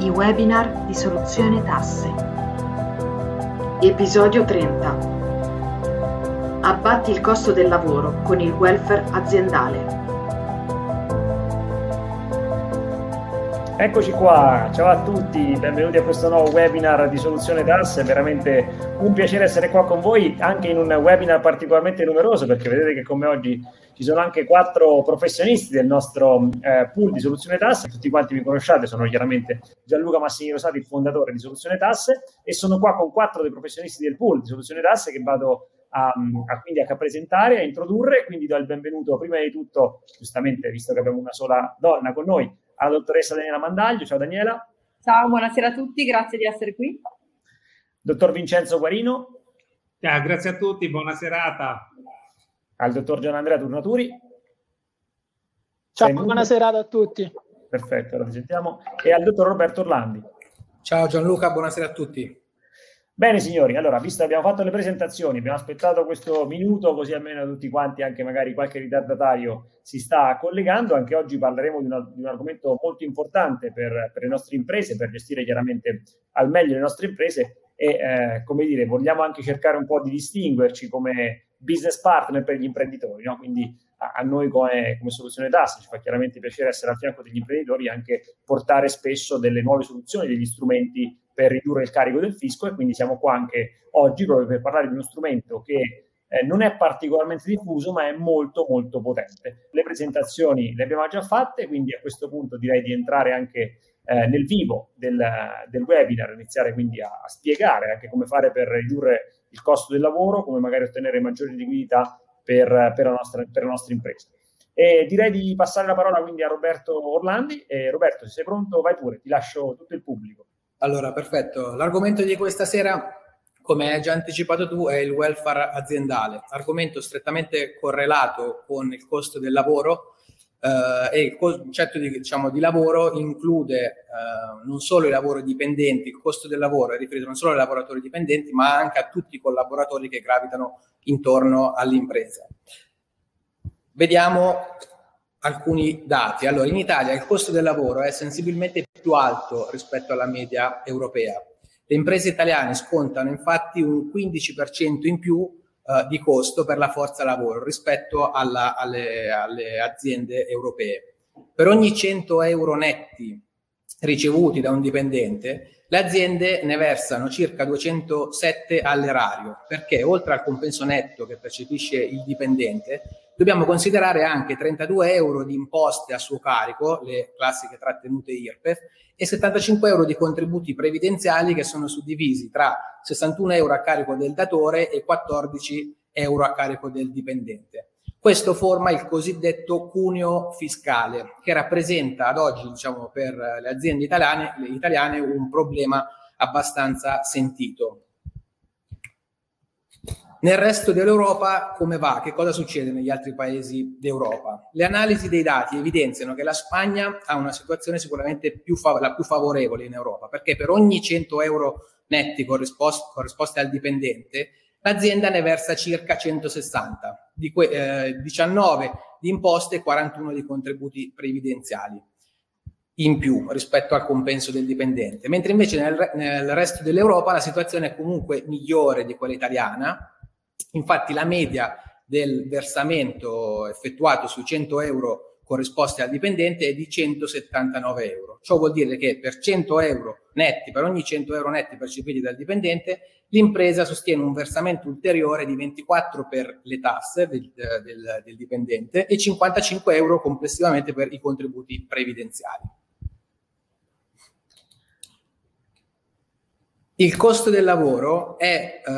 i webinar di Soluzione Tasse. Episodio 30. Abbatti il costo del lavoro con il welfare aziendale. Eccoci qua, ciao a tutti, benvenuti a questo nuovo webinar di Soluzione DAS, è veramente un piacere essere qua con voi anche in un webinar particolarmente numeroso perché vedete che come oggi ci sono anche quattro professionisti del nostro eh, pool di Soluzione DAS, tutti quanti mi conosciate, sono chiaramente Gianluca Massini Rosati, il fondatore di Soluzione DAS e sono qua con quattro dei professionisti del pool di Soluzione DAS che vado a, a, quindi a presentare, a introdurre, quindi do il benvenuto prima di tutto, giustamente visto che abbiamo una sola donna con noi, alla dottoressa Daniela Mandaglio. Ciao Daniela. Ciao, buonasera a tutti, grazie di essere qui. Dottor Vincenzo Guarino. Ciao, grazie a tutti, buona serata. Al dottor Gian Andrea Turnaturi. Ciao, buona serata a tutti. Perfetto, allora ti sentiamo. E al dottor Roberto Orlandi. Ciao Gianluca, buonasera a tutti. Bene signori, allora visto che abbiamo fatto le presentazioni, abbiamo aspettato questo minuto così almeno tutti quanti, anche magari qualche ritardatario si sta collegando, anche oggi parleremo di, una, di un argomento molto importante per, per, le nostre imprese, per gestire chiaramente al meglio le nostre imprese e eh, come dire, vogliamo anche cercare un po' di distinguerci come business partner per gli imprenditori, no? quindi a, a noi come, come, soluzione tasse ci fa chiaramente piacere essere al fianco degli imprenditori e anche portare spesso delle nuove soluzioni, degli strumenti per ridurre il carico del fisco e quindi siamo qua anche oggi proprio per parlare di uno strumento che eh, non è particolarmente diffuso ma è molto molto potente. Le presentazioni le abbiamo già fatte, quindi a questo punto direi di entrare anche eh, nel vivo del, del, webinar, iniziare quindi a, a, spiegare anche come fare per ridurre il costo del lavoro, come magari ottenere maggiori liquidità per, per, la, nostra, per la nostra impresa. E direi di passare la parola quindi a Roberto Orlandi. E Roberto, se sei pronto, vai pure, ti lascio tutto il pubblico. Allora, perfetto. L'argomento di questa sera, come hai già anticipato tu, è il welfare aziendale, argomento strettamente correlato con il costo del lavoro eh, e il concetto di, diciamo, di lavoro include eh, non solo i lavori dipendenti, il costo del lavoro è riferito non solo ai lavoratori dipendenti, ma anche a tutti i collaboratori che gravitano intorno all'impresa. Vediamo alcuni dati. Allora, in Italia il costo del lavoro è sensibilmente più alto rispetto alla media europea. Le imprese italiane scontano infatti un 15% in più eh, di costo per la forza lavoro rispetto alla, alle, alle aziende europee. Per ogni 100 euro netti ricevuti da un dipendente, le aziende ne versano circa 207 all'erario, perché oltre al compenso netto che percepisce il dipendente, dobbiamo considerare anche 32 euro di imposte a suo carico, le classiche trattenute IRPEF, e 75 euro di contributi previdenziali che sono suddivisi tra 61 euro a carico del datore e 14 euro a carico del dipendente. Questo forma il cosiddetto cuneo fiscale, che rappresenta ad oggi, diciamo, per le aziende italiane, le italiane un problema abbastanza sentito. Nel resto dell'Europa come va? Che cosa succede negli altri paesi d'Europa? Le analisi dei dati evidenziano che la Spagna ha una situazione sicuramente più fav- la più favorevole in Europa, perché per ogni 100 euro netti corrisposti, corrisposti al dipendente, l'azienda ne versa circa 160, di que- eh, 19 di imposte e 41 di contributi previdenziali in più rispetto al compenso del dipendente, mentre invece nel, nel resto dell'Europa la situazione è comunque migliore di quella italiana, Infatti la media del versamento effettuato su 100 euro corrisposti al dipendente è di 179 euro. Ciò vuol dire che per 100 euro netti, per ogni 100 euro netti percepiti dal dipendente, l'impresa sostiene un versamento ulteriore di 24 per le tasse del, del, del dipendente e 55 euro complessivamente per i contributi previdenziali. Il costo del lavoro è eh,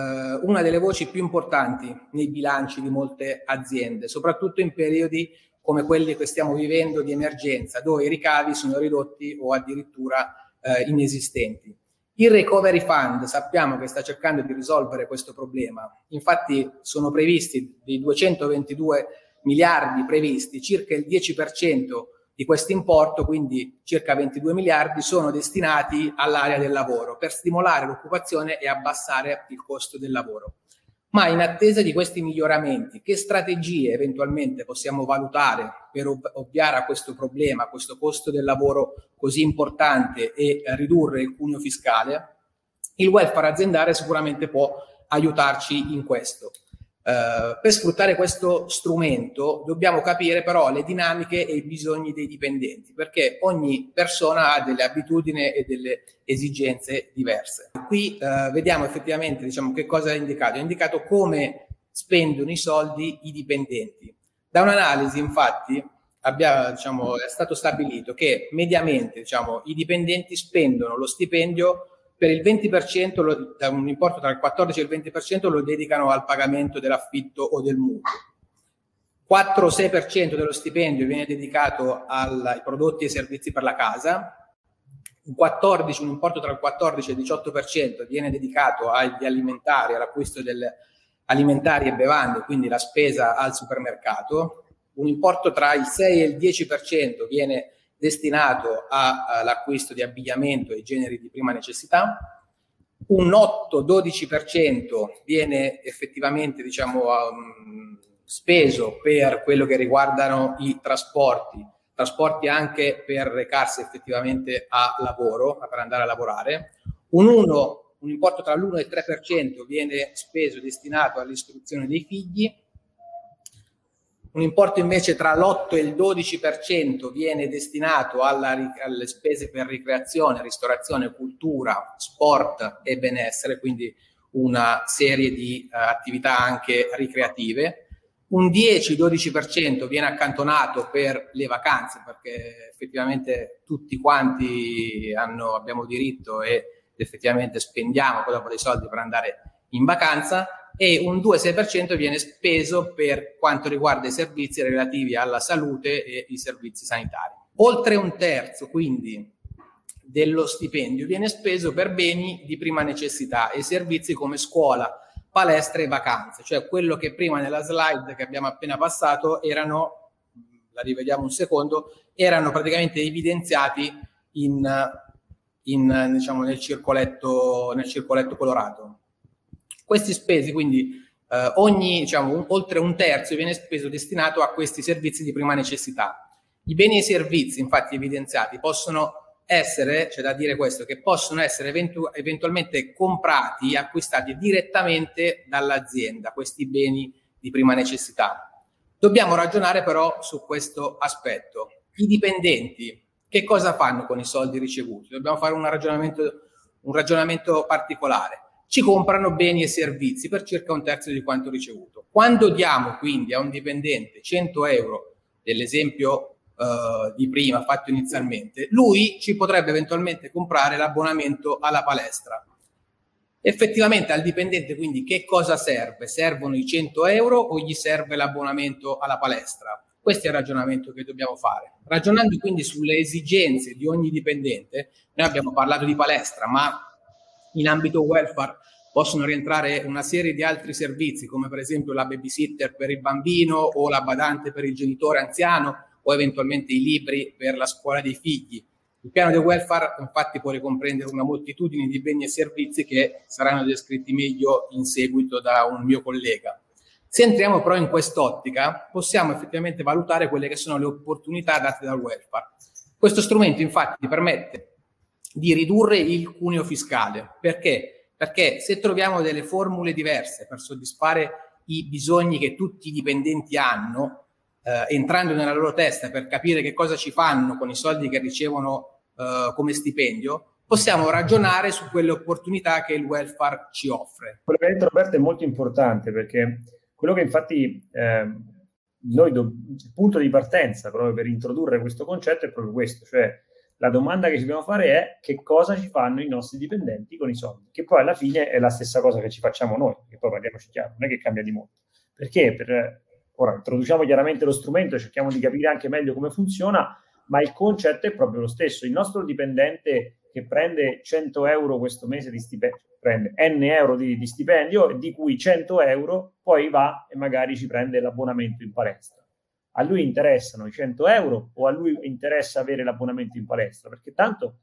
una delle voci più importanti nei bilanci di molte aziende, soprattutto in periodi come quelli che stiamo vivendo di emergenza, dove i ricavi sono ridotti o addirittura eh, inesistenti. Il Recovery Fund sappiamo che sta cercando di risolvere questo problema, infatti sono previsti dei 222 miliardi previsti, circa il 10% di questo importo, quindi circa 22 miliardi, sono destinati all'area del lavoro per stimolare l'occupazione e abbassare il costo del lavoro. Ma in attesa di questi miglioramenti, che strategie eventualmente possiamo valutare per ovviare a questo problema, a questo costo del lavoro così importante e ridurre il cuneo fiscale? Il welfare aziendale sicuramente può aiutarci in questo. Uh, per sfruttare questo strumento dobbiamo capire però le dinamiche e i bisogni dei dipendenti, perché ogni persona ha delle abitudini e delle esigenze diverse. Qui uh, vediamo effettivamente diciamo, che cosa è indicato. È indicato come spendono i soldi i dipendenti. Da un'analisi, infatti, abbiamo, diciamo, è stato stabilito che mediamente diciamo, i dipendenti spendono lo stipendio per il 20%, lo, un importo tra il 14 e il 20% lo dedicano al pagamento dell'affitto o del mutuo. 4-6% dello stipendio viene dedicato ai prodotti e servizi per la casa, un, 14, un importo tra il 14 e il 18% viene dedicato agli alimentari, all'acquisto delle alimentari e bevande, quindi la spesa al supermercato, un importo tra il 6 e il 10% viene destinato all'acquisto di abbigliamento e generi di prima necessità, un 8-12% viene effettivamente diciamo, um, speso per quello che riguardano i trasporti, trasporti anche per recarsi effettivamente a lavoro, per andare a lavorare, un 1, un importo tra l'1 e il 3% viene speso destinato all'istruzione dei figli, un importo invece tra l'8 e il 12% viene destinato alla, alle spese per ricreazione, ristorazione, cultura, sport e benessere, quindi una serie di uh, attività anche ricreative. Un 10-12% viene accantonato per le vacanze, perché effettivamente tutti quanti hanno, abbiamo diritto e effettivamente spendiamo poi dopo dei soldi per andare in vacanza e un 2-6% viene speso per quanto riguarda i servizi relativi alla salute e i servizi sanitari. Oltre un terzo, quindi, dello stipendio viene speso per beni di prima necessità e servizi come scuola, palestra e vacanze, cioè quello che prima nella slide che abbiamo appena passato erano, la rivediamo un secondo, erano praticamente evidenziati in, in, diciamo, nel, circoletto, nel circoletto colorato. Questi spesi, quindi eh, ogni, diciamo, un, oltre un terzo viene speso destinato a questi servizi di prima necessità. I beni e i servizi, infatti, evidenziati possono essere, c'è da dire questo, che possono essere eventu- eventualmente comprati, acquistati direttamente dall'azienda, questi beni di prima necessità. Dobbiamo ragionare però su questo aspetto. I dipendenti, che cosa fanno con i soldi ricevuti? Dobbiamo fare un ragionamento, un ragionamento particolare ci comprano beni e servizi per circa un terzo di quanto ricevuto. Quando diamo quindi a un dipendente 100 euro, dell'esempio uh, di prima fatto inizialmente, lui ci potrebbe eventualmente comprare l'abbonamento alla palestra. Effettivamente al dipendente quindi che cosa serve? Servono i 100 euro o gli serve l'abbonamento alla palestra? Questo è il ragionamento che dobbiamo fare. Ragionando quindi sulle esigenze di ogni dipendente, noi abbiamo parlato di palestra, ma in ambito welfare possono rientrare una serie di altri servizi, come per esempio la babysitter per il bambino o la badante per il genitore anziano o eventualmente i libri per la scuola dei figli. Il piano del welfare infatti può ricomprendere una moltitudine di beni e servizi che saranno descritti meglio in seguito da un mio collega. Se entriamo però in quest'ottica, possiamo effettivamente valutare quelle che sono le opportunità date dal welfare. Questo strumento infatti permette di ridurre il cuneo fiscale. Perché? Perché se troviamo delle formule diverse per soddisfare i bisogni che tutti i dipendenti hanno, eh, entrando nella loro testa per capire che cosa ci fanno con i soldi che ricevono eh, come stipendio, possiamo ragionare su quelle opportunità che il welfare ci offre. Quello che ha detto Roberto è molto importante perché quello che infatti eh, noi do, il punto di partenza proprio per introdurre questo concetto è proprio questo, cioè la domanda che ci dobbiamo fare è che cosa ci fanno i nostri dipendenti con i soldi, che poi alla fine è la stessa cosa che ci facciamo noi, che poi parliamoci chiaro, non è che cambia di molto. Perché per, ora introduciamo chiaramente lo strumento, cerchiamo di capire anche meglio come funziona, ma il concetto è proprio lo stesso. Il nostro dipendente che prende 100 euro questo mese di stipendio, prende n euro di, di stipendio, di cui 100 euro poi va e magari ci prende l'abbonamento in palestra a lui interessano i 100 euro o a lui interessa avere l'abbonamento in palestra? Perché tanto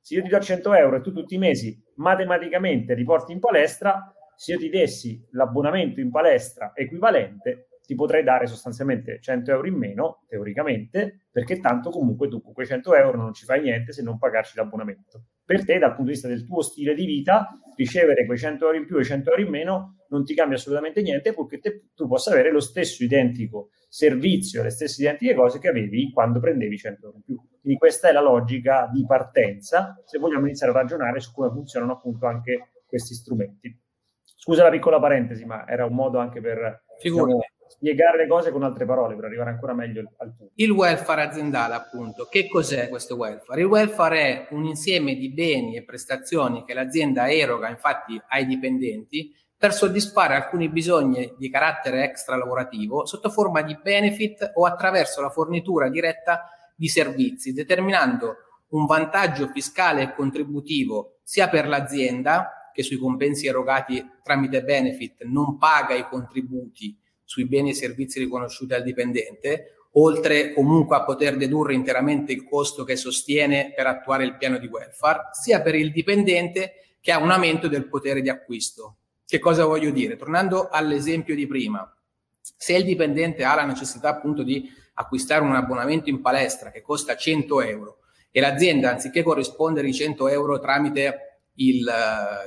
se io ti do 100 euro e tu tutti i mesi matematicamente riporti in palestra, se io ti dessi l'abbonamento in palestra equivalente, ti potrei dare sostanzialmente 100 euro in meno, teoricamente, perché tanto comunque tu con quei 100 euro non ci fai niente se non pagarci l'abbonamento. Per te, dal punto di vista del tuo stile di vita, ricevere quei 100 euro in più e 100 euro in meno non ti cambia assolutamente niente, purché te, tu possa avere lo stesso identico servizio, le stesse identiche cose che avevi quando prendevi 100 euro in più. Quindi questa è la logica di partenza, se vogliamo iniziare a ragionare su come funzionano appunto anche questi strumenti. Scusa la piccola parentesi, ma era un modo anche per diciamo, spiegare le cose con altre parole per arrivare ancora meglio al punto. Il welfare aziendale, appunto, che cos'è questo welfare? Il welfare è un insieme di beni e prestazioni che l'azienda eroga infatti ai dipendenti per soddisfare alcuni bisogni di carattere extra lavorativo sotto forma di benefit o attraverso la fornitura diretta di servizi, determinando un vantaggio fiscale e contributivo sia per l'azienda che sui compensi erogati tramite benefit non paga i contributi sui beni e servizi riconosciuti al dipendente, oltre comunque a poter dedurre interamente il costo che sostiene per attuare il piano di welfare, sia per il dipendente che ha un aumento del potere di acquisto. Che cosa voglio dire? Tornando all'esempio di prima, se il dipendente ha la necessità appunto di acquistare un abbonamento in palestra che costa 100 euro e l'azienda anziché corrispondere i 100 euro tramite il,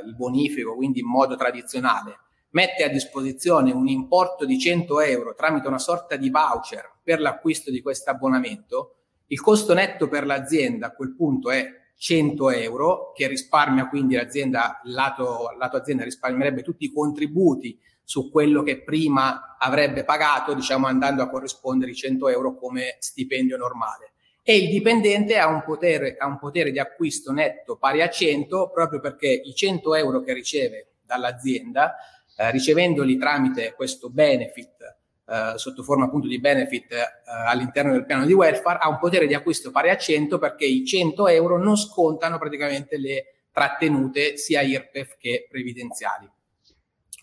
il bonifico, quindi in modo tradizionale, mette a disposizione un importo di 100 euro tramite una sorta di voucher per l'acquisto di questo abbonamento, il costo netto per l'azienda a quel punto è 100 euro, che risparmia quindi l'azienda, lato, lato azienda risparmierebbe tutti i contributi su quello che prima avrebbe pagato, diciamo andando a corrispondere i 100 euro come stipendio normale. E il dipendente ha un, potere, ha un potere di acquisto netto pari a 100 proprio perché i 100 euro che riceve dall'azienda, eh, ricevendoli tramite questo benefit, eh, sotto forma appunto di benefit eh, all'interno del piano di welfare, ha un potere di acquisto pari a 100 perché i 100 euro non scontano praticamente le trattenute sia IRPEF che previdenziali.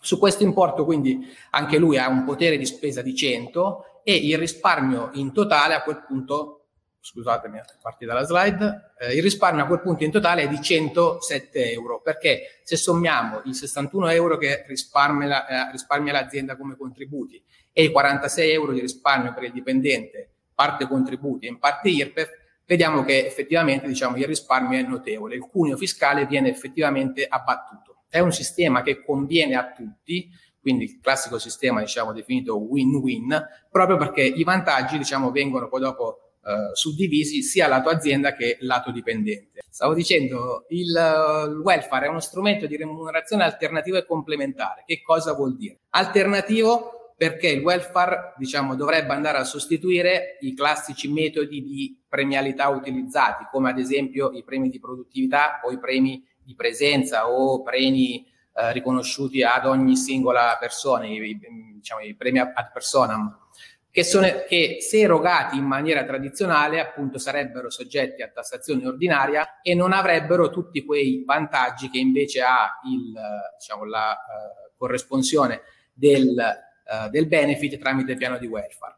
Su questo importo quindi anche lui ha un potere di spesa di 100 e il risparmio in totale a quel punto scusatemi, parti dalla slide, eh, il risparmio a quel punto in totale è di 107 euro, perché se sommiamo i 61 euro che risparmia, eh, risparmia l'azienda come contributi e i 46 euro di risparmio per il dipendente, parte contributi e in parte IRPEF, vediamo che effettivamente diciamo, il risparmio è notevole, il cuneo fiscale viene effettivamente abbattuto. È un sistema che conviene a tutti, quindi il classico sistema diciamo, definito win-win, proprio perché i vantaggi diciamo, vengono poi dopo eh, suddivisi sia lato azienda che lato dipendente. Stavo dicendo, il, il welfare è uno strumento di remunerazione alternativo e complementare. Che cosa vuol dire? Alternativo perché il welfare diciamo, dovrebbe andare a sostituire i classici metodi di premialità utilizzati, come ad esempio i premi di produttività o i premi di presenza o premi eh, riconosciuti ad ogni singola persona, i, diciamo, i premi ad personam che, sono, che se erogati in maniera tradizionale appunto sarebbero soggetti a tassazione ordinaria e non avrebbero tutti quei vantaggi che invece ha il, diciamo, la uh, corresponsione del, uh, del benefit tramite piano di welfare.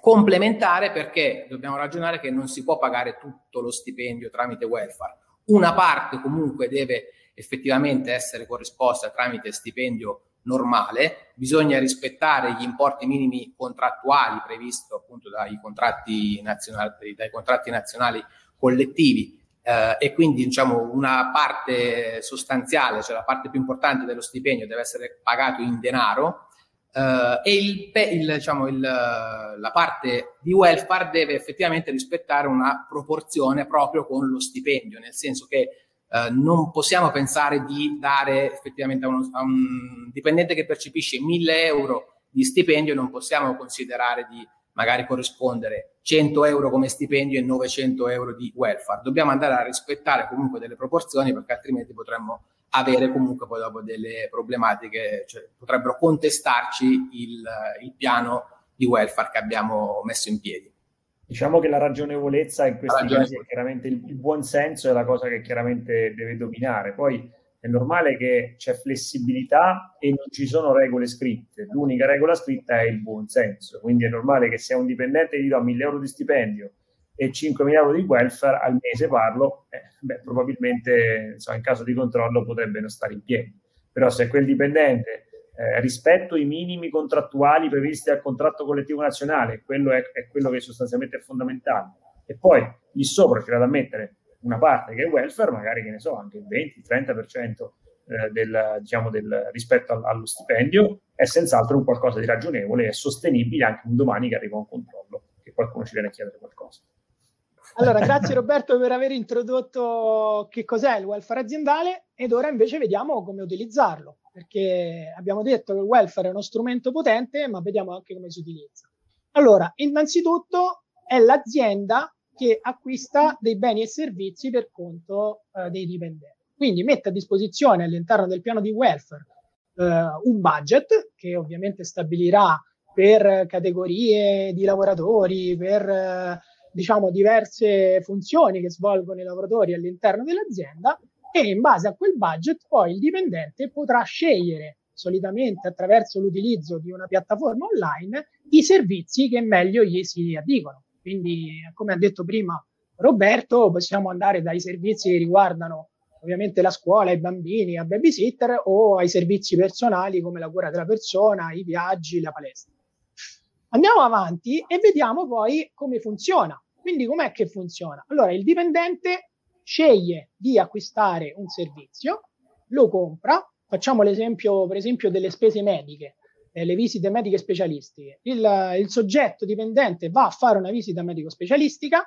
Complementare perché dobbiamo ragionare che non si può pagare tutto lo stipendio tramite welfare. Una parte comunque deve effettivamente essere corrisposta tramite stipendio normale, bisogna rispettare gli importi minimi contrattuali previsti appunto dai contratti nazionali, dai contratti nazionali collettivi. Eh, e quindi diciamo una parte sostanziale, cioè la parte più importante dello stipendio deve essere pagato in denaro eh, e il, il, diciamo, il, la parte di welfare deve effettivamente rispettare una proporzione proprio con lo stipendio, nel senso che eh, non possiamo pensare di dare effettivamente a, uno, a un dipendente che percepisce 1000 euro di stipendio, non possiamo considerare di magari corrispondere 100 euro come stipendio e 900 euro di welfare. Dobbiamo andare a rispettare comunque delle proporzioni perché altrimenti potremmo avere comunque poi dopo delle problematiche, cioè potrebbero contestarci il, il piano di welfare che abbiamo messo in piedi. Diciamo che la ragionevolezza in questi casi è chiaramente il, il buon senso è la cosa che chiaramente deve dominare. Poi è normale che c'è flessibilità e non ci sono regole scritte. L'unica regola scritta è il buon senso. Quindi è normale che se un dipendente gli do 1000 euro di stipendio e 5.000 euro di welfare al mese parlo, eh, beh, probabilmente insomma, in caso di controllo potrebbe non stare in piedi. però se quel dipendente eh, rispetto i minimi contrattuali previsti dal contratto collettivo nazionale, quello è, è, quello che sostanzialmente è fondamentale, e poi lì sopra c'è da mettere una parte che è welfare, magari che ne so, anche il 20-30% eh, del, diciamo, del, rispetto allo stipendio, è senz'altro un qualcosa di ragionevole e sostenibile anche un domani che arriva un controllo, che qualcuno ci viene a chiedere qualcosa. Allora, grazie Roberto per aver introdotto che cos'è il welfare aziendale ed ora invece vediamo come utilizzarlo, perché abbiamo detto che il welfare è uno strumento potente, ma vediamo anche come si utilizza. Allora, innanzitutto è l'azienda che acquista dei beni e servizi per conto eh, dei dipendenti. Quindi mette a disposizione all'interno del piano di welfare eh, un budget che ovviamente stabilirà per categorie di lavoratori, per eh, diciamo diverse funzioni che svolgono i lavoratori all'interno dell'azienda e in base a quel budget poi il dipendente potrà scegliere solitamente attraverso l'utilizzo di una piattaforma online i servizi che meglio gli si addicono. Quindi, come ha detto prima Roberto, possiamo andare dai servizi che riguardano ovviamente la scuola, i bambini, a babysitter o ai servizi personali come la cura della persona, i viaggi, la palestra. Andiamo avanti e vediamo poi come funziona. Quindi com'è che funziona? Allora, il dipendente sceglie di acquistare un servizio, lo compra, facciamo l'esempio per esempio delle spese mediche, eh, le visite mediche specialistiche. Il, il soggetto dipendente va a fare una visita medico specialistica,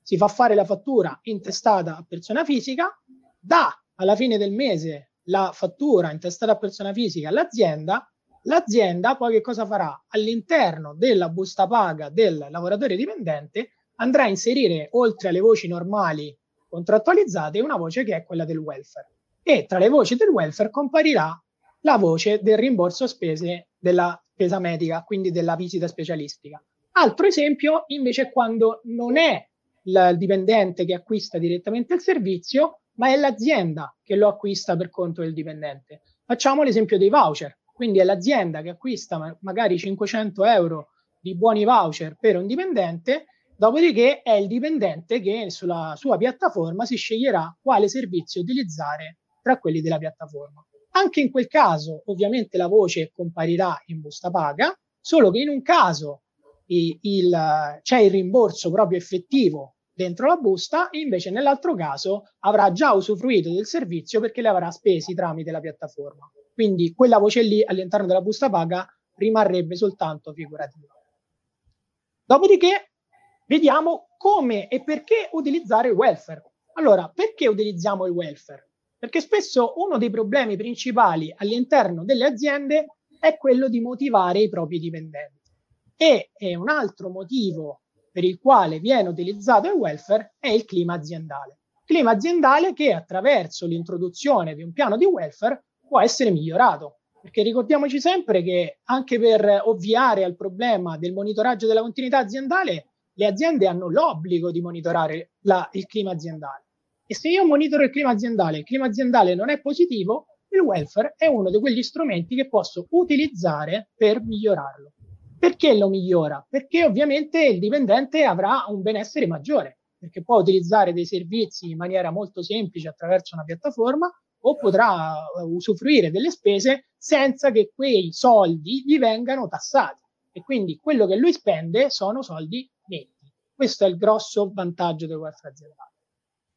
si fa fare la fattura intestata a persona fisica, dà alla fine del mese la fattura intestata a persona fisica all'azienda, l'azienda poi che cosa farà? All'interno della busta paga del lavoratore dipendente andrà a inserire, oltre alle voci normali contrattualizzate, una voce che è quella del welfare. E tra le voci del welfare comparirà la voce del rimborso spese della spesa medica, quindi della visita specialistica. Altro esempio invece è quando non è il dipendente che acquista direttamente il servizio, ma è l'azienda che lo acquista per conto del dipendente. Facciamo l'esempio dei voucher, quindi è l'azienda che acquista magari 500 euro di buoni voucher per un dipendente, dopodiché è il dipendente che sulla sua piattaforma si sceglierà quale servizio utilizzare tra quelli della piattaforma. Anche in quel caso, ovviamente, la voce comparirà in busta paga, solo che in un caso il, il, c'è il rimborso proprio effettivo dentro la busta e invece nell'altro caso avrà già usufruito del servizio perché le avrà spesi tramite la piattaforma. Quindi quella voce lì all'interno della busta paga rimarrebbe soltanto figurativa. Dopodiché vediamo come e perché utilizzare il welfare. Allora, perché utilizziamo il welfare? Perché spesso uno dei problemi principali all'interno delle aziende è quello di motivare i propri dipendenti. E, un altro motivo per il quale viene utilizzato il welfare è il clima aziendale. Clima aziendale che attraverso l'introduzione di un piano di welfare può essere migliorato. Perché ricordiamoci sempre che anche per ovviare al problema del monitoraggio della continuità aziendale, le aziende hanno l'obbligo di monitorare la, il clima aziendale. E se io monitoro il clima aziendale e il clima aziendale non è positivo, il welfare è uno di quegli strumenti che posso utilizzare per migliorarlo. Perché lo migliora? Perché ovviamente il dipendente avrà un benessere maggiore, perché può utilizzare dei servizi in maniera molto semplice attraverso una piattaforma o potrà eh, usufruire delle spese senza che quei soldi gli vengano tassati. E quindi quello che lui spende sono soldi netti. Questo è il grosso vantaggio del welfare aziendale.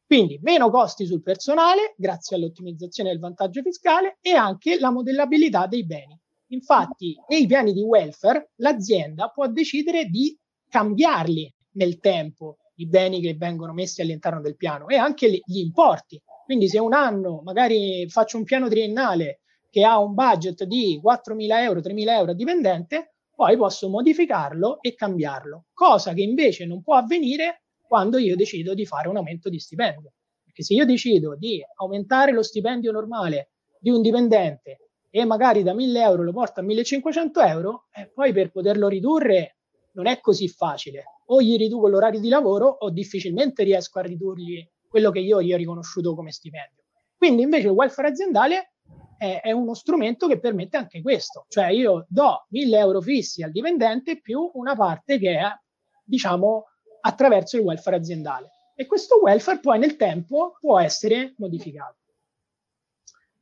Quindi meno costi sul personale, grazie all'ottimizzazione del vantaggio fiscale e anche la modellabilità dei beni. Infatti, nei piani di welfare l'azienda può decidere di cambiarli nel tempo i beni che vengono messi all'interno del piano e anche gli importi. Quindi se un anno magari faccio un piano triennale che ha un budget di 4.000 euro, 3.000 euro a dipendente, poi posso modificarlo e cambiarlo, cosa che invece non può avvenire quando io decido di fare un aumento di stipendio. Perché se io decido di aumentare lo stipendio normale di un dipendente e magari da 1000 euro lo porta a 1500 euro, e poi per poterlo ridurre non è così facile. O gli riduco l'orario di lavoro o difficilmente riesco a ridurgli quello che io gli ho riconosciuto come stipendio. Quindi invece il welfare aziendale è, è uno strumento che permette anche questo, cioè io do 1000 euro fissi al dipendente più una parte che è, diciamo, attraverso il welfare aziendale. E questo welfare poi nel tempo può essere modificato.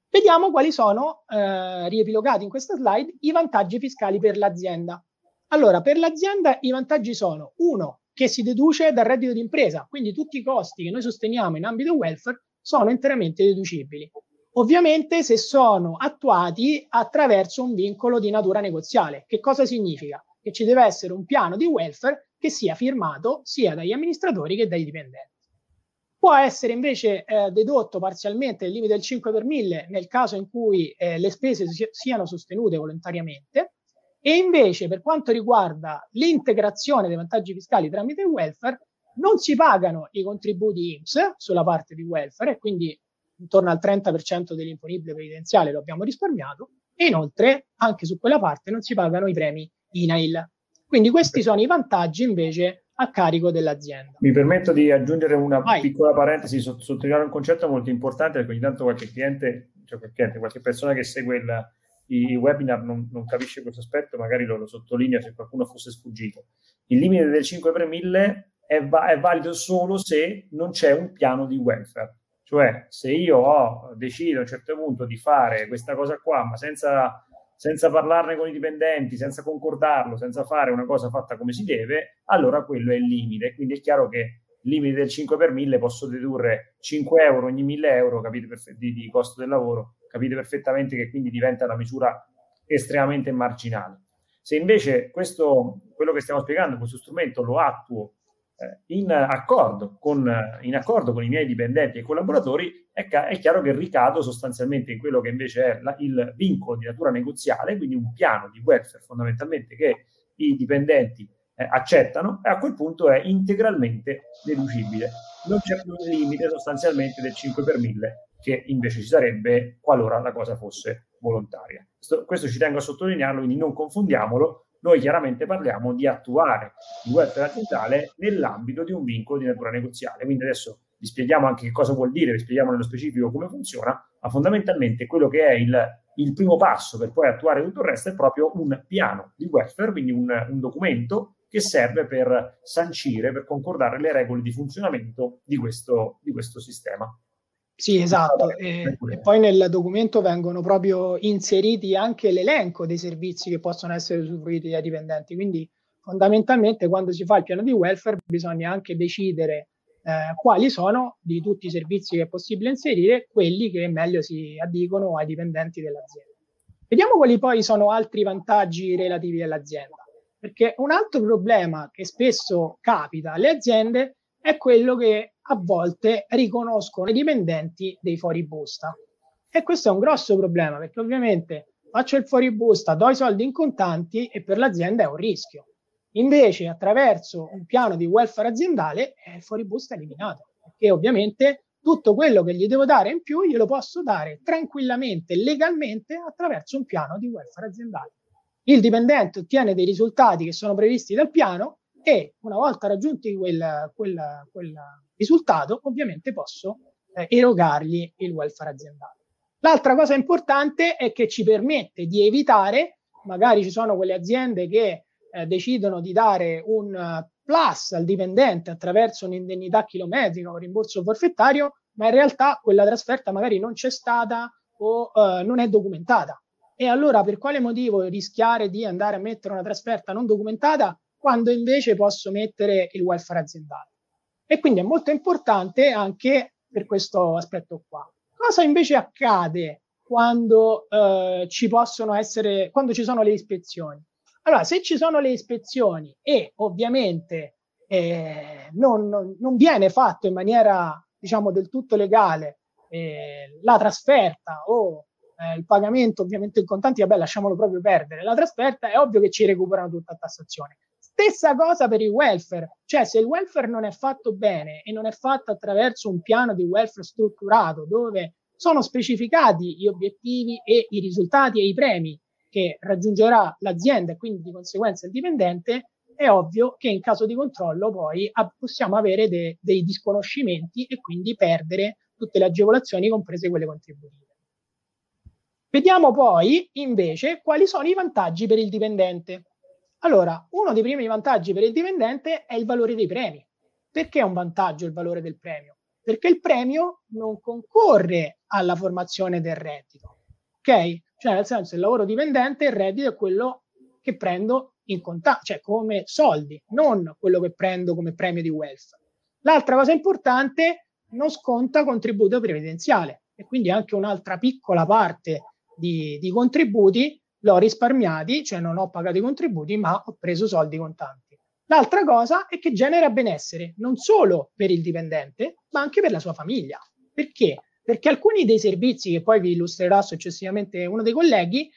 Vediamo quali sono, eh, riepilogati in questa slide, i vantaggi fiscali per l'azienda. Allora, per l'azienda i vantaggi sono, uno, che si deduce dal reddito d'impresa, quindi tutti i costi che noi sosteniamo in ambito welfare sono interamente deducibili. Ovviamente se sono attuati attraverso un vincolo di natura negoziale. Che cosa significa? Che ci deve essere un piano di welfare che sia firmato sia dagli amministratori che dai dipendenti. Può essere invece eh, dedotto parzialmente il limite del 5 per 1000 nel caso in cui eh, le spese si- siano sostenute volontariamente e invece per quanto riguarda l'integrazione dei vantaggi fiscali tramite il welfare non si pagano i contributi IMSS sulla parte di welfare e quindi intorno al 30% dell'imponibile previdenziale lo abbiamo risparmiato e inoltre anche su quella parte non si pagano i premi INAIL. Quindi questi sono i vantaggi invece a carico dell'azienda. Mi permetto di aggiungere una Vai. piccola parentesi, sottolineare un concetto molto importante perché ogni tanto qualche cliente, cioè qualche, cliente, qualche persona che segue il, i webinar non, non, capisce questo aspetto, magari lo, lo, sottolinea se qualcuno fosse sfuggito. Il limite del 5 per 1000 è, va- è valido solo se non c'è un piano di welfare. Cioè, se io ho deciso a un certo punto di fare questa cosa qua, ma senza, senza parlarne con i dipendenti, senza concordarlo, senza fare una cosa fatta come si deve, allora quello è il limite. Quindi è chiaro che il limite del 5 per 1000 posso dedurre 5 euro ogni 1000 euro capite, di, di costo del lavoro, capite perfettamente che quindi diventa una misura estremamente marginale. Se invece questo, quello che stiamo spiegando, questo strumento lo attuo in accordo, con, in accordo con i miei dipendenti e collaboratori, è, ca- è, chiaro che ricado sostanzialmente in quello che invece è la, il vincolo di natura negoziale, quindi un piano di welfare fondamentalmente che i dipendenti eh, accettano e a quel punto è integralmente deducibile. Non c'è più un limite sostanzialmente del 5 per 1000 che invece ci sarebbe qualora la cosa fosse volontaria. Questo, questo ci tengo a sottolinearlo, quindi non confondiamolo noi chiaramente parliamo di attuare il welfare aziendale nell'ambito di un vincolo di natura negoziale. Quindi adesso vi spieghiamo anche che cosa vuol dire, vi spieghiamo nello specifico come funziona, ma fondamentalmente quello che è il, il primo passo per poi attuare tutto il resto è proprio un piano di welfare, quindi un, un documento che serve per sancire, per concordare le regole di funzionamento di questo, di questo sistema. Sì, esatto. E, e, poi nel documento vengono proprio inseriti anche l'elenco dei servizi che possono essere usufruiti dai dipendenti. Quindi fondamentalmente quando si fa il piano di welfare bisogna anche decidere eh, quali sono di tutti i servizi che è possibile inserire quelli che meglio si addicono ai dipendenti dell'azienda. Vediamo quali poi sono altri vantaggi relativi all'azienda. Perché un altro problema che spesso capita alle aziende è quello che a volte riconoscono i dipendenti dei fuoribusta. E questo è un grosso problema perché ovviamente faccio il fuoribusta, do i soldi in contanti e per l'azienda è un rischio. Invece attraverso un piano di welfare aziendale eh, il fuoribusta è eliminato perché ovviamente tutto quello che gli devo dare in più glielo posso dare tranquillamente, legalmente attraverso un piano di welfare aziendale. Il dipendente ottiene dei risultati che sono previsti dal piano e una volta raggiunti quel, quel, quel risultato, ovviamente posso eh, erogargli il welfare aziendale. L'altra cosa importante è che ci permette di evitare, magari ci sono quelle aziende che eh, decidono di dare un plus al dipendente attraverso un'indennità chilometrica o un rimborso forfettario, ma in realtà quella trasferta magari non c'è stata o uh, non è documentata. E allora per quale motivo rischiare di andare a mettere una trasferta non documentata quando invece posso mettere il welfare aziendale? E quindi è molto importante anche per questo aspetto qua. Cosa invece accade quando eh, ci possono essere, quando ci sono le ispezioni? Allora, se ci sono le ispezioni e ovviamente eh, non, non, viene fatto in maniera, diciamo, del tutto legale eh, la trasferta o eh, il pagamento ovviamente in contanti, vabbè, lasciamolo proprio perdere, la trasferta è ovvio che ci recuperano tutta a tassazione. Stessa cosa per il welfare, cioè se il welfare non è fatto bene e non è fatto attraverso un piano di welfare strutturato dove sono specificati gli obiettivi e i risultati e i premi che raggiungerà l'azienda e quindi di conseguenza il dipendente, è ovvio che in caso di controllo poi possiamo avere de- dei disconoscimenti e quindi perdere tutte le agevolazioni, comprese quelle contributive. Vediamo poi invece quali sono i vantaggi per il dipendente. Allora, uno dei primi vantaggi per il dipendente è il valore dei premi. Perché è un vantaggio il valore del premio? Perché il premio non concorre alla formazione del reddito. Ok? Cioè, nel senso, il lavoro dipendente, il reddito è quello che prendo in contanti, cioè come soldi, non quello che prendo come premio di welfare. L'altra cosa importante, non sconta contributo previdenziale e quindi anche un'altra piccola parte di, di contributi l'ho risparmiati, cioè non ho pagato i contributi, ma ho preso soldi contanti. L'altra cosa è che genera benessere non solo per il dipendente, ma anche per la sua famiglia. Perché? Perché alcuni dei servizi che poi vi illustrerà successivamente uno dei colleghi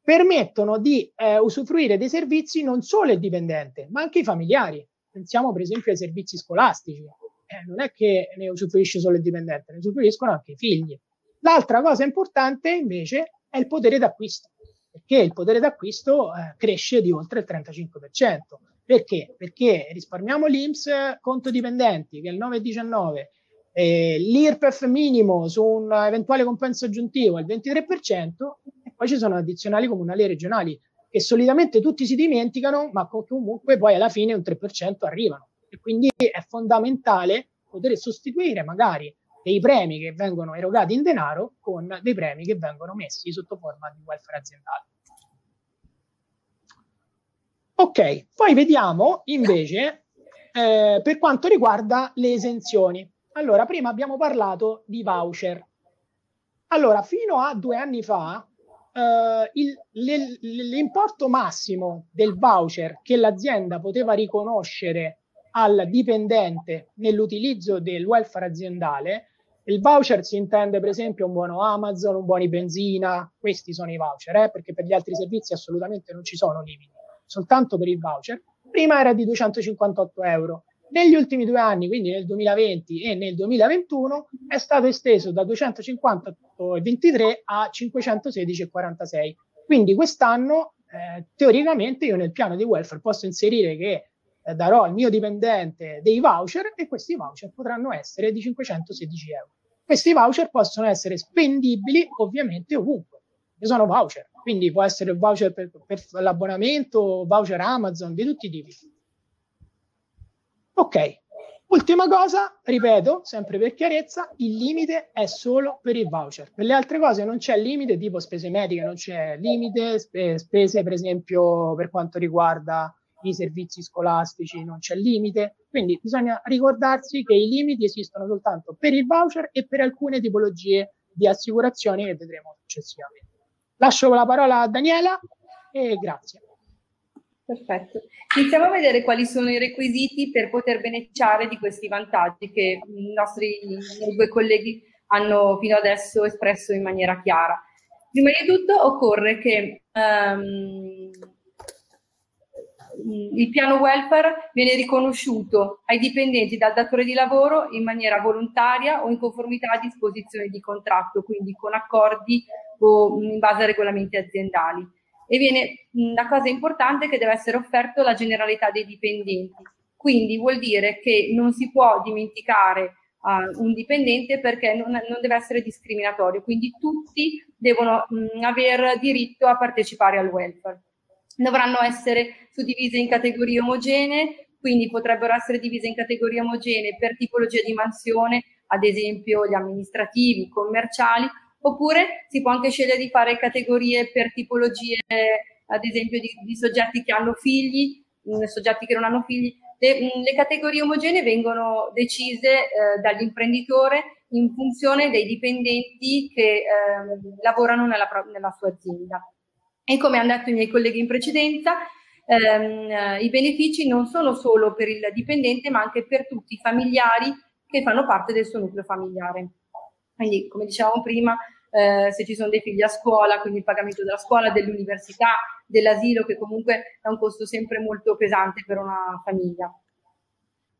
permettono di eh, usufruire dei servizi non solo il dipendente, ma anche i familiari. Pensiamo per esempio ai servizi scolastici. Eh, non è che ne usufruisce solo il dipendente, ne usufruiscono anche i figli. L'altra cosa importante invece è il potere d'acquisto, perché il potere d'acquisto eh, cresce di oltre il 35%. Perché? Perché risparmiamo l'IMS conto dipendenti, che è il 9,19, eh, l'IRPEF minimo su un eventuale compenso aggiuntivo è il 23%, e poi ci sono addizionali comunali e regionali, che solitamente tutti si dimenticano, ma comunque poi alla fine un 3% arrivano. E quindi è fondamentale poter sostituire magari dei premi che vengono erogati in denaro con dei premi che vengono messi sotto forma di welfare aziendale. Ok, poi vediamo invece eh, per quanto riguarda le esenzioni. Allora, prima abbiamo parlato di voucher. Allora, fino a due anni fa, eh, il, le, l'importo massimo del voucher che l'azienda poteva riconoscere al dipendente nell'utilizzo del welfare aziendale il voucher si intende per esempio un buono Amazon, un buoni benzina, questi sono i voucher, eh, perché per gli altri servizi assolutamente non ci sono limiti, soltanto per il voucher. Prima era di 258 euro. Negli ultimi due anni, quindi nel 2020 e nel 2021, è stato esteso da 258,23 a 516,46. Quindi quest'anno, eh, teoricamente, io nel piano di welfare posso inserire che eh, darò al mio dipendente dei voucher e questi voucher potranno essere di 516 euro. Questi voucher possono essere spendibili ovviamente ovunque, che sono voucher, quindi può essere voucher per, per l'abbonamento, voucher Amazon, di tutti i tipi. Ok, ultima cosa, ripeto, sempre per chiarezza, il limite è solo per il voucher. Per le altre cose non c'è limite, tipo spese mediche, non c'è limite, spese per esempio per quanto riguarda i servizi scolastici non c'è limite, quindi bisogna ricordarsi che i limiti esistono soltanto per il voucher e per alcune tipologie di assicurazioni che vedremo successivamente. Lascio la parola a Daniela e grazie. Perfetto. Iniziamo a vedere quali sono i requisiti per poter beneficiare di questi vantaggi che i nostri due colleghi hanno fino adesso espresso in maniera chiara. Prima di tutto occorre che um, il piano welfare viene riconosciuto ai dipendenti dal datore di lavoro in maniera volontaria o in conformità a disposizioni di contratto, quindi con accordi o in base a regolamenti aziendali. E viene la cosa importante è che deve essere offerto alla generalità dei dipendenti. Quindi vuol dire che non si può dimenticare uh, un dipendente perché non, non, deve essere discriminatorio, quindi tutti devono mh, aver diritto a partecipare al welfare dovranno essere suddivise in categorie omogenee, quindi potrebbero essere divise in categorie omogenee per tipologia di mansione, ad esempio gli amministrativi, i commerciali, oppure si può anche scegliere di fare categorie per tipologie, ad esempio di, di soggetti che hanno figli, mm, soggetti che non hanno figli. Le, mm, le categorie omogenee vengono decise eh, dall'imprenditore in funzione dei dipendenti che eh, lavorano nella, nella sua azienda. E come hanno detto i miei colleghi in precedenza, ehm, i benefici non sono solo per il dipendente, ma anche per tutti i familiari che fanno parte del suo nucleo familiare. Quindi, come dicevamo prima, eh, se ci sono dei figli a scuola, quindi il pagamento della scuola, dell'università, dell'asilo, che comunque è un costo sempre molto pesante per una famiglia.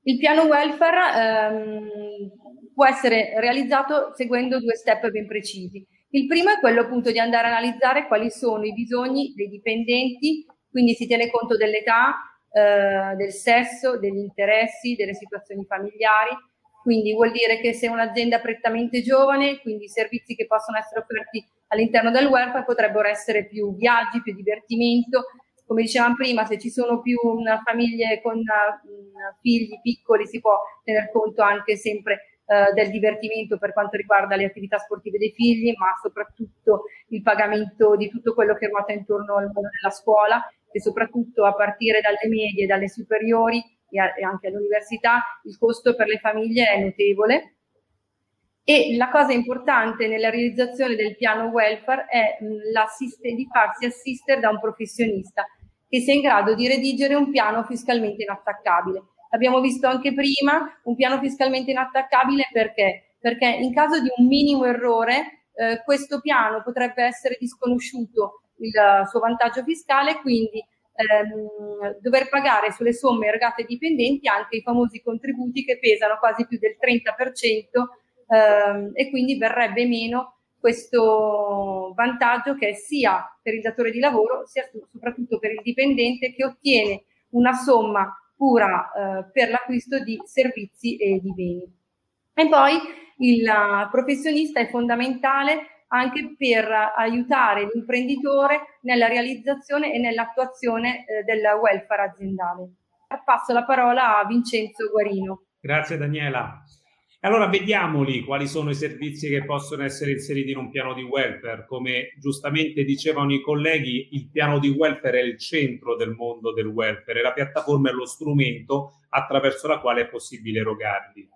Il piano welfare ehm, può essere realizzato seguendo due step ben precisi. Il primo è quello appunto di andare a analizzare quali sono i bisogni dei dipendenti, quindi si tiene conto dell'età, eh, del sesso, degli interessi, delle situazioni familiari. Quindi vuol dire che se un'azienda prettamente giovane, quindi i servizi che possono essere offerti all'interno del welfare potrebbero essere più viaggi, più divertimento. Come dicevamo prima, se ci sono più famiglie con uh, figli piccoli si può tener conto anche sempre eh, del divertimento per quanto riguarda le attività sportive dei figli, ma soprattutto il pagamento di tutto quello che ruota intorno al mondo della scuola e soprattutto a partire dalle medie, dalle superiori e, a, e anche all'università il costo per le famiglie è notevole. E la cosa importante nella realizzazione del piano welfare è mh, di farsi assistere da un professionista che sia in grado di redigere un piano fiscalmente inattaccabile. Abbiamo visto anche prima un piano fiscalmente inattaccabile perché? Perché in caso di un minimo errore eh, questo piano potrebbe essere disconosciuto il suo vantaggio fiscale, quindi ehm, dover pagare sulle somme erogate ai dipendenti anche i famosi contributi che pesano quasi più del 30% ehm, e quindi verrebbe meno questo vantaggio che è sia per il datore di lavoro sia soprattutto per il dipendente che ottiene una somma pura eh, per l'acquisto di servizi e di beni. E poi il professionista è fondamentale anche per aiutare l'imprenditore nella realizzazione e nell'attuazione eh, del welfare aziendale. Passo la parola a Vincenzo Guarino. Grazie Daniela. Allora vediamoli quali sono i servizi che possono essere inseriti in un piano di welfare. Come giustamente dicevano i colleghi, il piano di welfare è il centro del mondo del welfare la piattaforma è lo strumento attraverso la quale è possibile erogarli.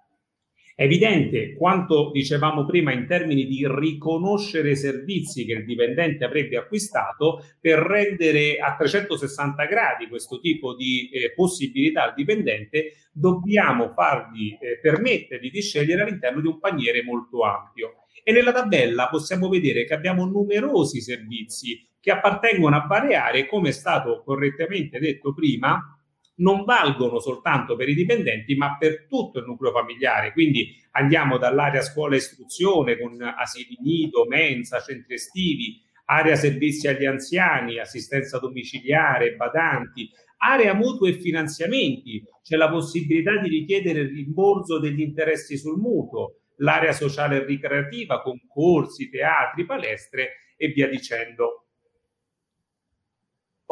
È evidente quanto dicevamo prima in termini di riconoscere servizi che il dipendente avrebbe acquistato per rendere a 360 gradi questo tipo di eh, possibilità al dipendente, dobbiamo fargli eh, permettergli di scegliere all'interno di un paniere molto ampio. E nella tabella possiamo vedere che abbiamo numerosi servizi che appartengono a varie aree, come è stato correttamente detto prima, non valgono soltanto per i dipendenti, ma per tutto il nucleo familiare. Quindi andiamo dall'area scuola e istruzione con asili nido, mensa, centri estivi, area servizi agli anziani, assistenza domiciliare, badanti, area mutuo e finanziamenti. C'è la possibilità di richiedere il rimborso degli interessi sul mutuo, l'area sociale e ricreativa, concorsi, teatri, palestre e via dicendo.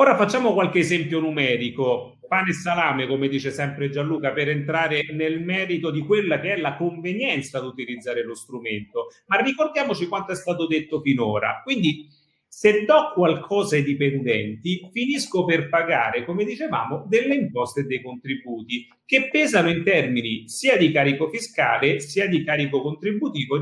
Ora facciamo qualche esempio numerico, pane e salame, come dice sempre Gianluca, per entrare nel merito di quella che è la convenienza di utilizzare lo strumento. Ma ricordiamoci quanto è stato detto finora. Quindi, se do qualcosa ai dipendenti, finisco per pagare, come dicevamo, delle imposte e dei contributi che pesano in termini sia di carico fiscale sia di carico contributivo,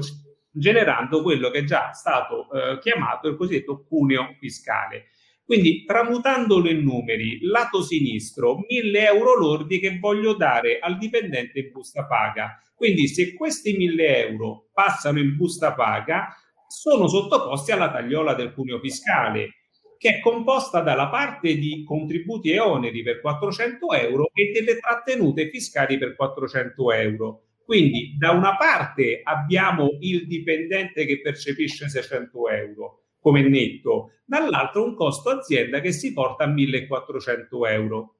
generando quello che è già stato eh, chiamato il cosiddetto cuneo fiscale. Quindi tramutandolo in numeri, lato sinistro, 1000 euro lordi che voglio dare al dipendente in busta paga. Quindi se questi 1000 euro passano in busta paga, sono sottoposti alla tagliola del cuneo fiscale, che è composta dalla parte di contributi e oneri per 400 euro e delle trattenute fiscali per 400 euro. Quindi da una parte abbiamo il dipendente che percepisce 600 euro, come netto, dall'altro un costo azienda che si porta a 1400 euro.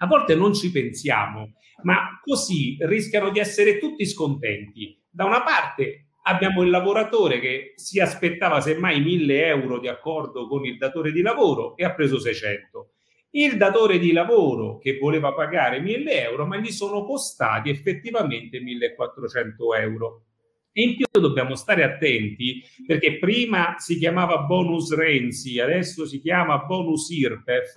A volte non ci pensiamo, ma così rischiano di essere tutti scontenti. Da una parte abbiamo il lavoratore che si aspettava semmai 1000 euro di accordo con il datore di lavoro e ha preso 600. Il datore di lavoro che voleva pagare 1000 euro, ma gli sono costati effettivamente 1400 euro. E in più dobbiamo stare attenti perché prima si chiamava bonus Renzi, adesso si chiama bonus IRPEF,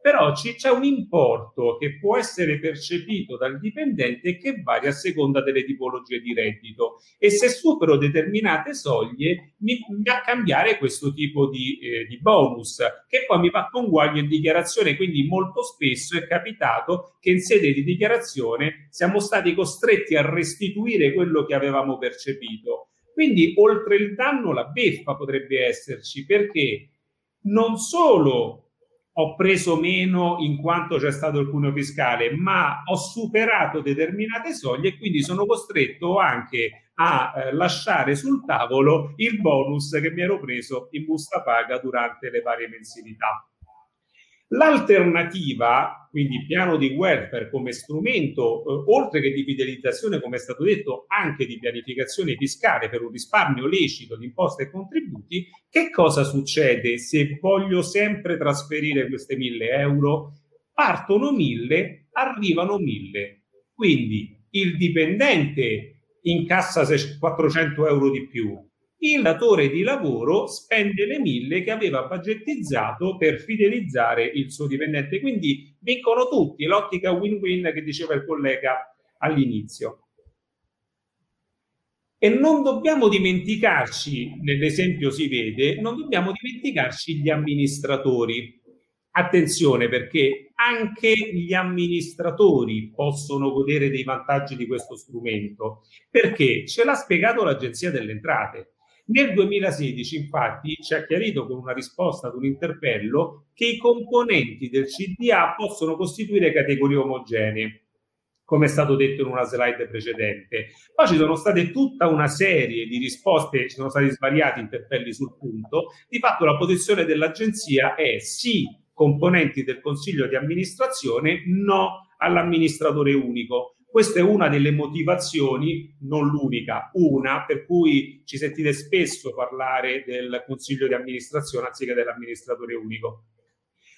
però c'è un importo che può essere percepito dal dipendente che varia a seconda delle tipologie di reddito. E se supero determinate soglie mi, va a cambiare questo tipo di, eh, di bonus che poi mi fa conguaglio in dichiarazione quindi molto spesso è capitato che in sede di dichiarazione siamo stati costretti a restituire quello che avevamo percepito quindi oltre il danno la beffa potrebbe esserci perché non solo ho preso meno in quanto c'è stato il cuneo fiscale, ma ho superato determinate soglie e quindi sono costretto anche a eh, lasciare sul tavolo il bonus che mi ero preso in busta paga durante le varie mensilità. L'alternativa, quindi piano di welfare come strumento, eh, oltre che di fidelizzazione, come è stato detto, anche di pianificazione fiscale per un risparmio lecito di imposte e contributi, che cosa succede se voglio sempre trasferire queste mille euro? Partono mille, arrivano mille. Quindi il dipendente incassa 400 euro di più. Il datore di lavoro spende le mille che aveva budgetizzato per fidelizzare il suo dipendente. Quindi vincono tutti, l'ottica win-win che diceva il collega all'inizio. E non dobbiamo dimenticarci, nell'esempio si vede, non dobbiamo dimenticarci gli amministratori. Attenzione perché anche gli amministratori possono godere dei vantaggi di questo strumento, perché ce l'ha spiegato l'Agenzia delle Entrate. Nel 2016, infatti, ci ha chiarito con una risposta ad un interpello che i componenti del CDA possono costituire categorie omogenee come è stato detto in una slide precedente. Poi ci sono state tutta una serie di risposte, ci sono stati svariati interpelli sul punto. Di fatto la posizione dell'agenzia è sì componenti del consiglio di amministrazione, no all'amministratore unico. Questa è una delle motivazioni, non l'unica, una per cui ci sentite spesso parlare del consiglio di amministrazione anziché dell'amministratore unico.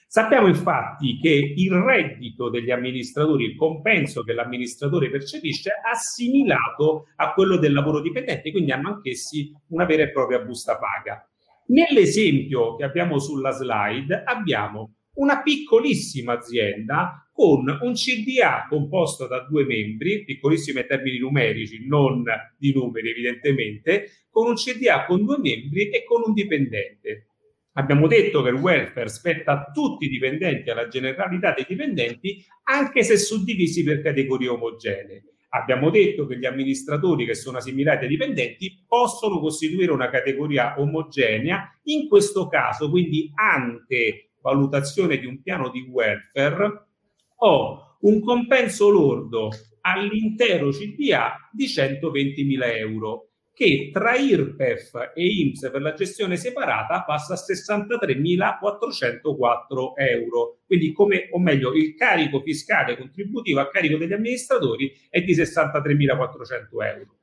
Sappiamo infatti che il reddito degli amministratori, il compenso che l'amministratore percepisce, è assimilato a quello del lavoro dipendente, quindi hanno anch'essi una vera e propria busta paga. Nell'esempio che abbiamo sulla slide abbiamo una piccolissima azienda con un CDA composto da due membri, piccolissimi in termini numerici, non di numeri evidentemente, con un CDA con due membri e con un dipendente. Abbiamo detto che il welfare spetta a tutti i dipendenti, alla generalità dei dipendenti, anche se suddivisi per categorie omogenee. Abbiamo detto che gli amministratori che sono assimilati ai dipendenti possono costituire una categoria omogenea, in questo caso quindi ante valutazione di un piano di welfare o un compenso lordo all'intero CDA di 120.000 euro che tra IRPEF e IMSS per la gestione separata passa a 63.404 euro. Quindi, come, o meglio, il carico fiscale contributivo a carico degli amministratori è di 63.400 euro.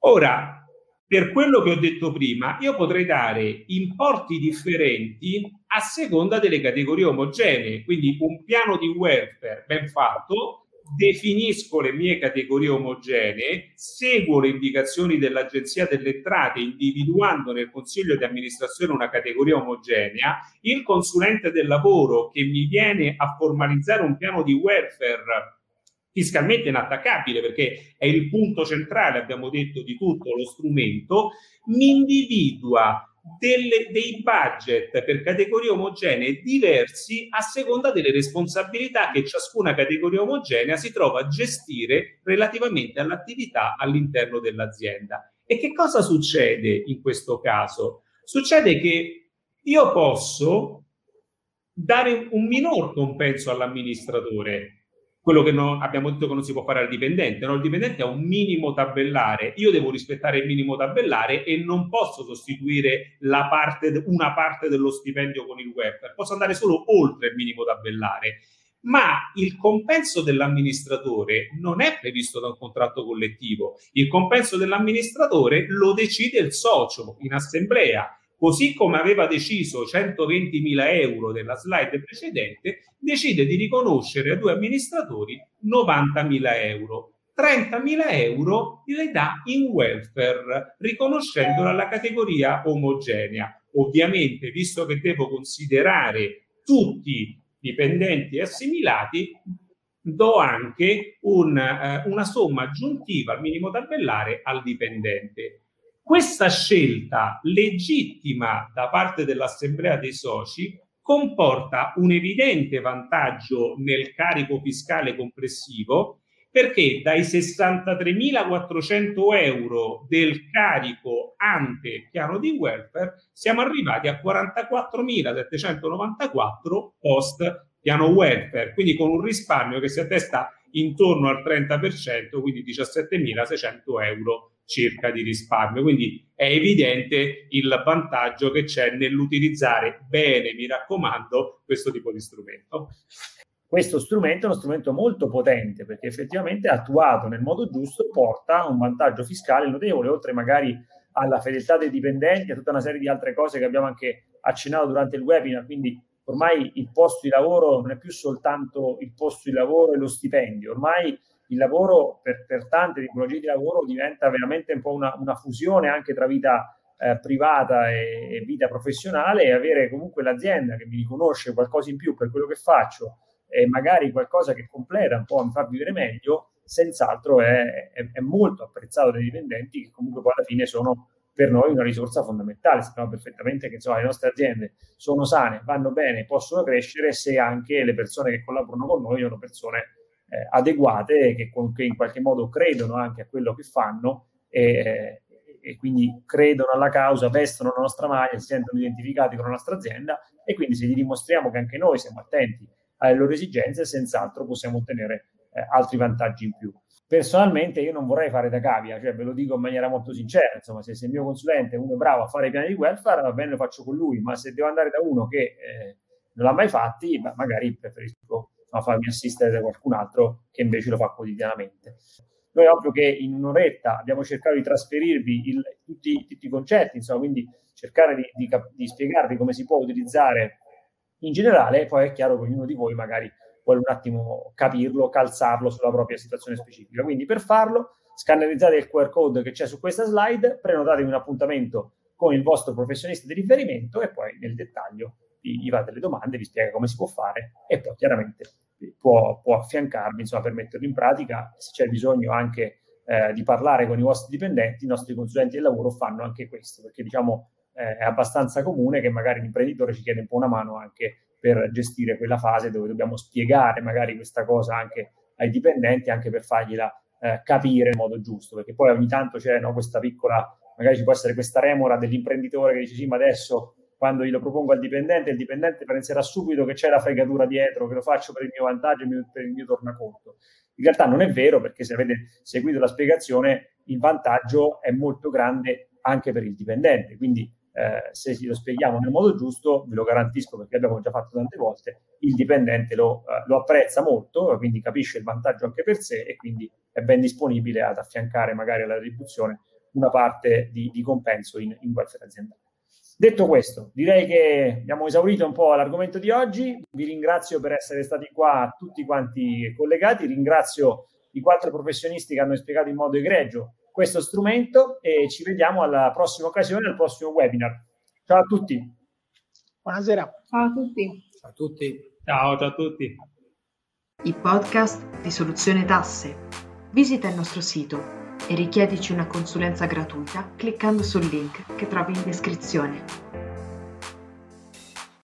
Ora, per quello che ho detto prima, io potrei dare importi differenti a seconda delle categorie omogenee, quindi un piano di welfare ben fatto definisco le mie categorie omogenee, seguo le indicazioni dell'Agenzia delle Entrate individuando nel consiglio di amministrazione una categoria omogenea, il consulente del lavoro che mi viene a formalizzare un piano di welfare fiscalmente inattaccabile perché è il punto centrale, abbiamo detto, di tutto lo strumento, mi individua delle, dei budget per categorie omogenee diversi a seconda delle responsabilità che ciascuna categoria omogenea si trova a gestire relativamente all'attività all'interno dell'azienda. E che cosa succede in questo caso? Succede che io posso dare un minor compenso all'amministratore, quello che non, abbiamo detto che non si può fare al dipendente. No? Il dipendente ha un minimo tabellare, io devo rispettare il minimo tabellare e non posso sostituire parte, una parte dello stipendio con il welfare, posso andare solo oltre il minimo tabellare. Ma il compenso dell'amministratore non è previsto da un contratto collettivo. Il compenso dell'amministratore lo decide il socio in assemblea così come aveva deciso 120.000 euro della slide precedente, decide di riconoscere a due amministratori 90.000 euro. 30.000 euro le dà in welfare, riconoscendola alla categoria omogenea. Ovviamente, visto che devo considerare tutti dipendenti assimilati, do anche un, eh, una somma aggiuntiva al minimo tabellare al dipendente. Questa scelta legittima da parte dell'Assemblea dei soci comporta un evidente vantaggio nel carico fiscale complessivo perché dai 63.400 euro del carico ante piano di welfare siamo arrivati a 44.794 post piano welfare, quindi con un risparmio che si attesta intorno al 30%, quindi 17.600 euro circa di risparmio. Quindi è evidente il vantaggio che c'è nell'utilizzare bene, mi raccomando, questo tipo di strumento. Questo strumento è uno strumento molto potente perché effettivamente attuato nel modo giusto porta un vantaggio fiscale notevole, oltre magari alla fedeltà dei dipendenti, a tutta una serie di altre cose che abbiamo anche accennato durante il webinar. Quindi ormai il posto di lavoro non è più soltanto il posto di lavoro e lo stipendio, ormai il lavoro per, per tante tipologie di lavoro diventa veramente un po' una, una fusione anche tra vita eh, privata e, e, vita professionale e avere comunque l'azienda che mi riconosce qualcosa in più per quello che faccio e magari qualcosa che completa un po' mi fa vivere meglio, senz'altro è, è, è molto apprezzato dai dipendenti che comunque poi alla fine sono per noi una risorsa fondamentale. Sappiamo perfettamente che insomma, le nostre aziende sono sane, vanno bene, possono crescere se anche le persone che collaborano con noi sono persone eh, adeguate che, che, in qualche modo credono anche a quello che fanno e, e, quindi credono alla causa, vestono la nostra maglia, si sentono identificati con la nostra azienda e quindi se gli dimostriamo che anche noi siamo attenti alle loro esigenze, senz'altro possiamo ottenere eh, altri vantaggi in più. Personalmente io non vorrei fare da cavia, cioè ve lo dico in maniera molto sincera, insomma se, se il mio consulente uno è bravo a fare i piani di welfare va bene lo faccio con lui, ma se devo andare da uno che eh, non l'ha mai fatti, magari preferisco a farmi assistere da qualcun altro che invece lo fa quotidianamente. Noi ovvio che in un'oretta abbiamo cercato di trasferirvi il, tutti, tutti, i concetti, insomma, quindi cercare di, di, di, spiegarvi come si può utilizzare in generale, poi è chiaro che ognuno di voi magari vuole un attimo capirlo, calzarlo sulla propria situazione specifica. Quindi per farlo scannerizzate il QR code che c'è su questa slide, prenotatevi un appuntamento con il vostro professionista di riferimento e poi nel dettaglio gli va delle domande, vi spiega come si può fare e poi chiaramente può, può affiancarvi insomma, per metterlo in pratica. Se c'è bisogno anche eh, di parlare con i vostri dipendenti, i nostri consulenti del lavoro fanno anche questo, perché diciamo eh, è abbastanza comune che magari l'imprenditore ci chiede un po' una mano anche per gestire quella fase dove dobbiamo spiegare magari questa cosa anche ai dipendenti, anche per fargliela eh, capire in modo giusto, perché poi ogni tanto c'è no, questa piccola, magari ci può essere questa remora dell'imprenditore che dice sì, ma adesso quando glielo propongo al dipendente, il dipendente penserà subito che c'è la fregatura dietro, che lo faccio per il mio vantaggio e per il mio tornaconto. In realtà non è vero perché se avete seguito la spiegazione il vantaggio è molto grande anche per il dipendente, quindi eh, se lo spieghiamo nel modo giusto, ve lo garantisco perché abbiamo già fatto tante volte, il dipendente lo, eh, lo, apprezza molto, quindi capisce il vantaggio anche per sé e quindi è ben disponibile ad affiancare magari alla retribuzione una parte di, di compenso in, in welfare aziendale. Detto questo, direi che abbiamo esaurito un po' l'argomento di oggi. Vi ringrazio per essere stati qua tutti quanti collegati. Ringrazio i quattro professionisti che hanno spiegato in modo egregio questo strumento e ci vediamo alla prossima occasione, al prossimo webinar. Ciao a tutti. Buonasera. Ciao a tutti. Ciao a tutti. Ciao, ciao a tutti. Il podcast di Soluzione Tasse. Visita il nostro sito e richiedici una consulenza gratuita cliccando sul link che trovi in descrizione.